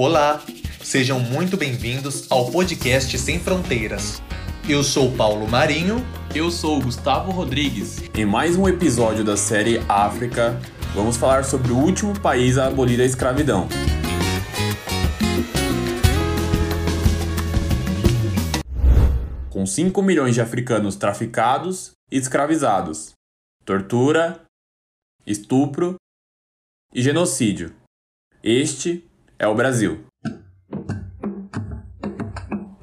Olá, sejam muito bem-vindos ao podcast Sem Fronteiras. Eu sou Paulo Marinho. Eu sou Gustavo Rodrigues. Em mais um episódio da série África, vamos falar sobre o último país a abolir a escravidão. Com 5 milhões de africanos traficados e escravizados, tortura, estupro e genocídio. Este é o Brasil.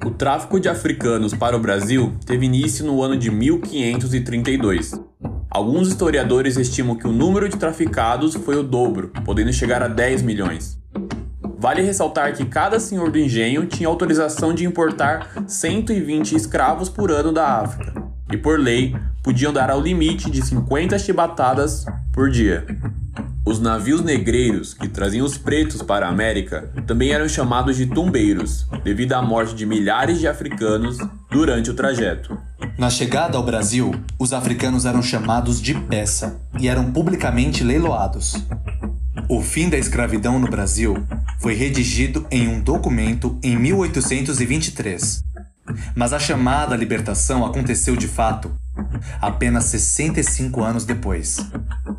O tráfico de africanos para o Brasil teve início no ano de 1532. Alguns historiadores estimam que o número de traficados foi o dobro, podendo chegar a 10 milhões. Vale ressaltar que cada senhor do engenho tinha autorização de importar 120 escravos por ano da África, e por lei podiam dar ao limite de 50 chibatadas por dia. Os navios negreiros que traziam os pretos para a América também eram chamados de tumbeiros, devido à morte de milhares de africanos durante o trajeto. Na chegada ao Brasil, os africanos eram chamados de peça e eram publicamente leiloados. O fim da escravidão no Brasil foi redigido em um documento em 1823. Mas a chamada libertação aconteceu de fato apenas 65 anos depois.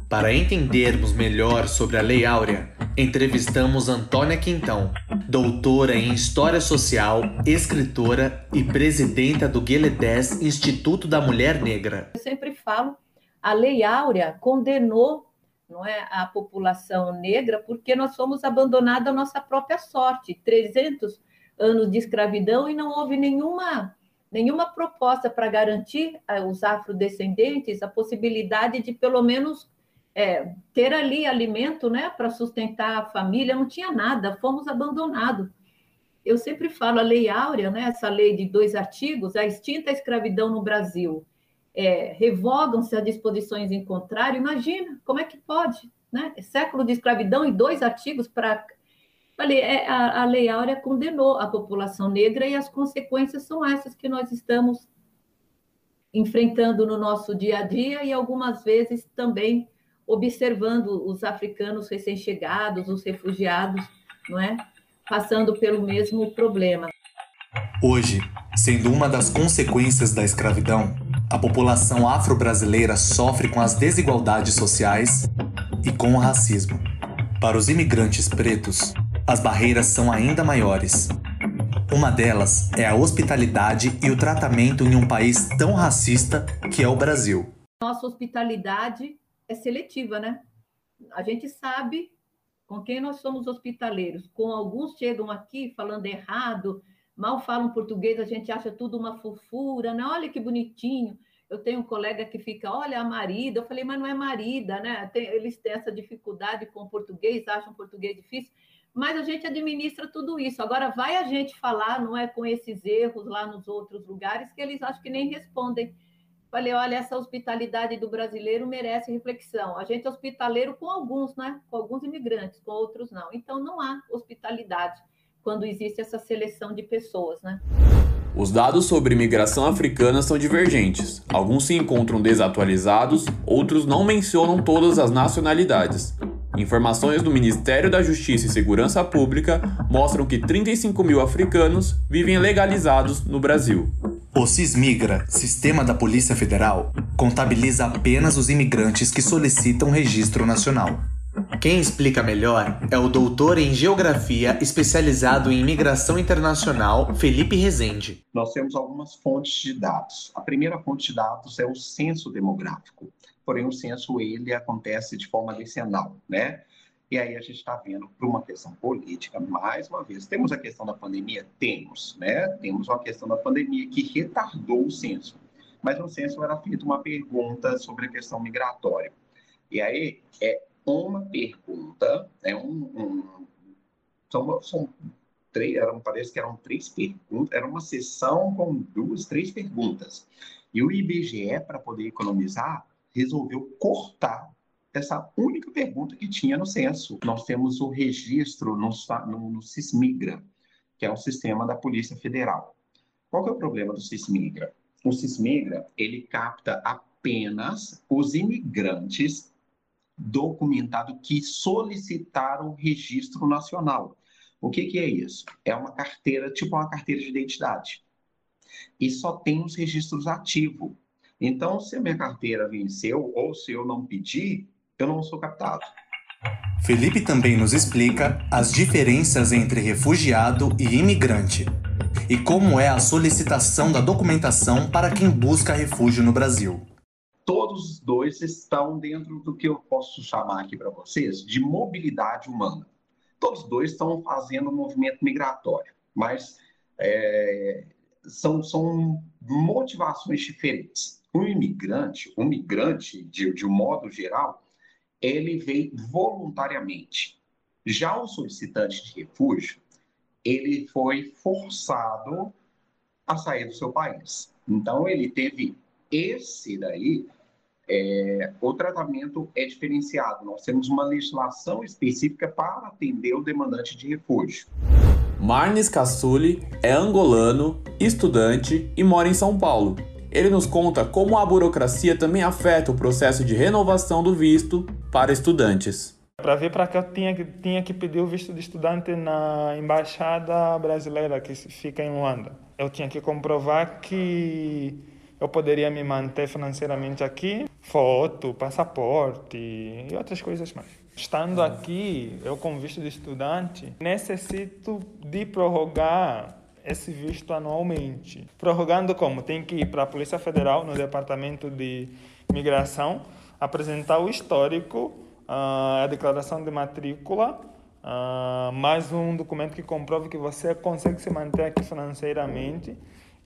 Para entendermos melhor sobre a Lei Áurea, entrevistamos Antônia Quintão, doutora em História Social, escritora e presidenta do Gueledés Instituto da Mulher Negra. Eu sempre falo, a Lei Áurea condenou não é, a população negra porque nós fomos abandonados à nossa própria sorte. 300 anos de escravidão e não houve nenhuma nenhuma proposta para garantir aos afrodescendentes a possibilidade de pelo menos é, ter ali alimento né, para sustentar a família, não tinha nada, fomos abandonados. Eu sempre falo a Lei Áurea, né, essa lei de dois artigos, a extinta escravidão no Brasil, é, revogam-se as disposições em contrário, imagina, como é que pode? Né? Século de escravidão e dois artigos para. Falei, é, a, a Lei Áurea condenou a população negra e as consequências são essas que nós estamos enfrentando no nosso dia a dia e algumas vezes também observando os africanos recém-chegados, os refugiados, não é? Passando pelo mesmo problema. Hoje, sendo uma das consequências da escravidão, a população afro-brasileira sofre com as desigualdades sociais e com o racismo. Para os imigrantes pretos, as barreiras são ainda maiores. Uma delas é a hospitalidade e o tratamento em um país tão racista que é o Brasil. Nossa hospitalidade é seletiva, né? A gente sabe com quem nós somos hospitaleiros. Com alguns chegam aqui falando errado, mal falam português, a gente acha tudo uma fofura, né? Olha que bonitinho. Eu tenho um colega que fica, olha a marida. Eu falei, mas não é marida, né? Eles têm essa dificuldade com o português, acham o português difícil. Mas a gente administra tudo isso. Agora vai a gente falar, não é com esses erros lá nos outros lugares que eles acham que nem respondem. Falei, olha, essa hospitalidade do brasileiro merece reflexão. A gente é hospitaleiro com alguns, né? Com alguns imigrantes, com outros não. Então não há hospitalidade quando existe essa seleção de pessoas, né? Os dados sobre imigração africana são divergentes. Alguns se encontram desatualizados, outros não mencionam todas as nacionalidades. Informações do Ministério da Justiça e Segurança Pública mostram que 35 mil africanos vivem legalizados no Brasil. O Cismigra, sistema da Polícia Federal, contabiliza apenas os imigrantes que solicitam registro nacional. Quem explica melhor é o doutor em Geografia especializado em Imigração Internacional, Felipe Rezende. Nós temos algumas fontes de dados. A primeira fonte de dados é o censo demográfico. Porém, o censo ele acontece de forma decenal, né? E aí a gente está vendo por uma questão política, mais uma vez. Temos a questão da pandemia? Temos, né? Temos uma questão da pandemia que retardou o censo. Mas no censo era feita uma pergunta sobre a questão migratória. E aí é uma pergunta, é um, um são, são três, eram, parece que eram três perguntas, era uma sessão com duas, três perguntas. E o IBGE, para poder economizar, resolveu cortar essa única pergunta que tinha no censo. Nós temos o registro no, no, no Sismigra, que é um sistema da Polícia Federal. Qual que é o problema do Sismigra? O Sismigra, ele capta apenas os imigrantes documentados que solicitaram registro nacional. O que, que é isso? É uma carteira, tipo uma carteira de identidade. E só tem os registros ativos. Então, se a minha carteira venceu ou se eu não pedir, eu não sou captado. Felipe também nos explica as diferenças entre refugiado e imigrante e como é a solicitação da documentação para quem busca refúgio no Brasil. Todos os dois estão dentro do que eu posso chamar aqui para vocês de mobilidade humana. Todos os dois estão fazendo um movimento migratório, mas é, são, são motivações diferentes. O imigrante, o migrante, de, de um modo geral, ele vem voluntariamente. Já o solicitante de refúgio, ele foi forçado a sair do seu país. Então, ele teve esse daí, é, o tratamento é diferenciado. Nós temos uma legislação específica para atender o demandante de refúgio. Marnes Cassuli é angolano, estudante e mora em São Paulo. Ele nos conta como a burocracia também afeta o processo de renovação do visto para estudantes. Para vir para cá, eu tinha que, tinha que pedir o visto de estudante na embaixada brasileira que fica em Luanda. Eu tinha que comprovar que eu poderia me manter financeiramente aqui, foto, passaporte e outras coisas mais. Estando aqui, eu com visto de estudante, necessito de prorrogar esse visto anualmente. Prorrogando como? Tem que ir para a Polícia Federal, no Departamento de Migração, apresentar o histórico, ah, a declaração de matrícula, ah, mais um documento que comprove que você consegue se manter aqui financeiramente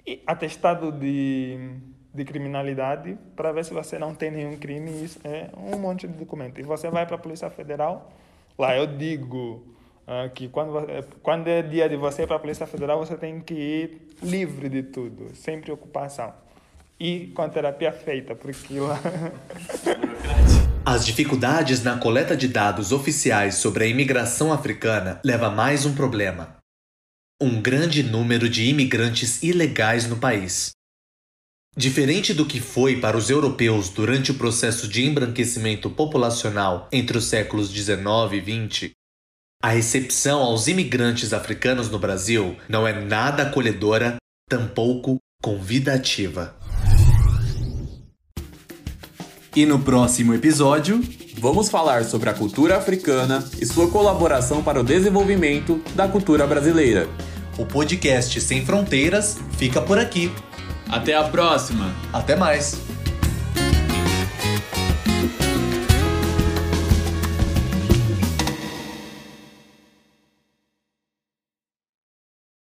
e atestado de, de criminalidade para ver se você não tem nenhum crime. Isso é um monte de documento. E você vai para a Polícia Federal, lá eu digo que quando, quando é dia de você ir para a Polícia Federal, você tem que ir livre de tudo, sem preocupação. E com a terapia feita, porque lá. As dificuldades na coleta de dados oficiais sobre a imigração africana leva a mais um problema: um grande número de imigrantes ilegais no país. Diferente do que foi para os europeus durante o processo de embranquecimento populacional entre os séculos 19 e 20, a recepção aos imigrantes africanos no Brasil não é nada acolhedora, tampouco convidativa. E no próximo episódio, vamos falar sobre a cultura africana e sua colaboração para o desenvolvimento da cultura brasileira. O podcast Sem Fronteiras fica por aqui. Até a próxima! Até mais!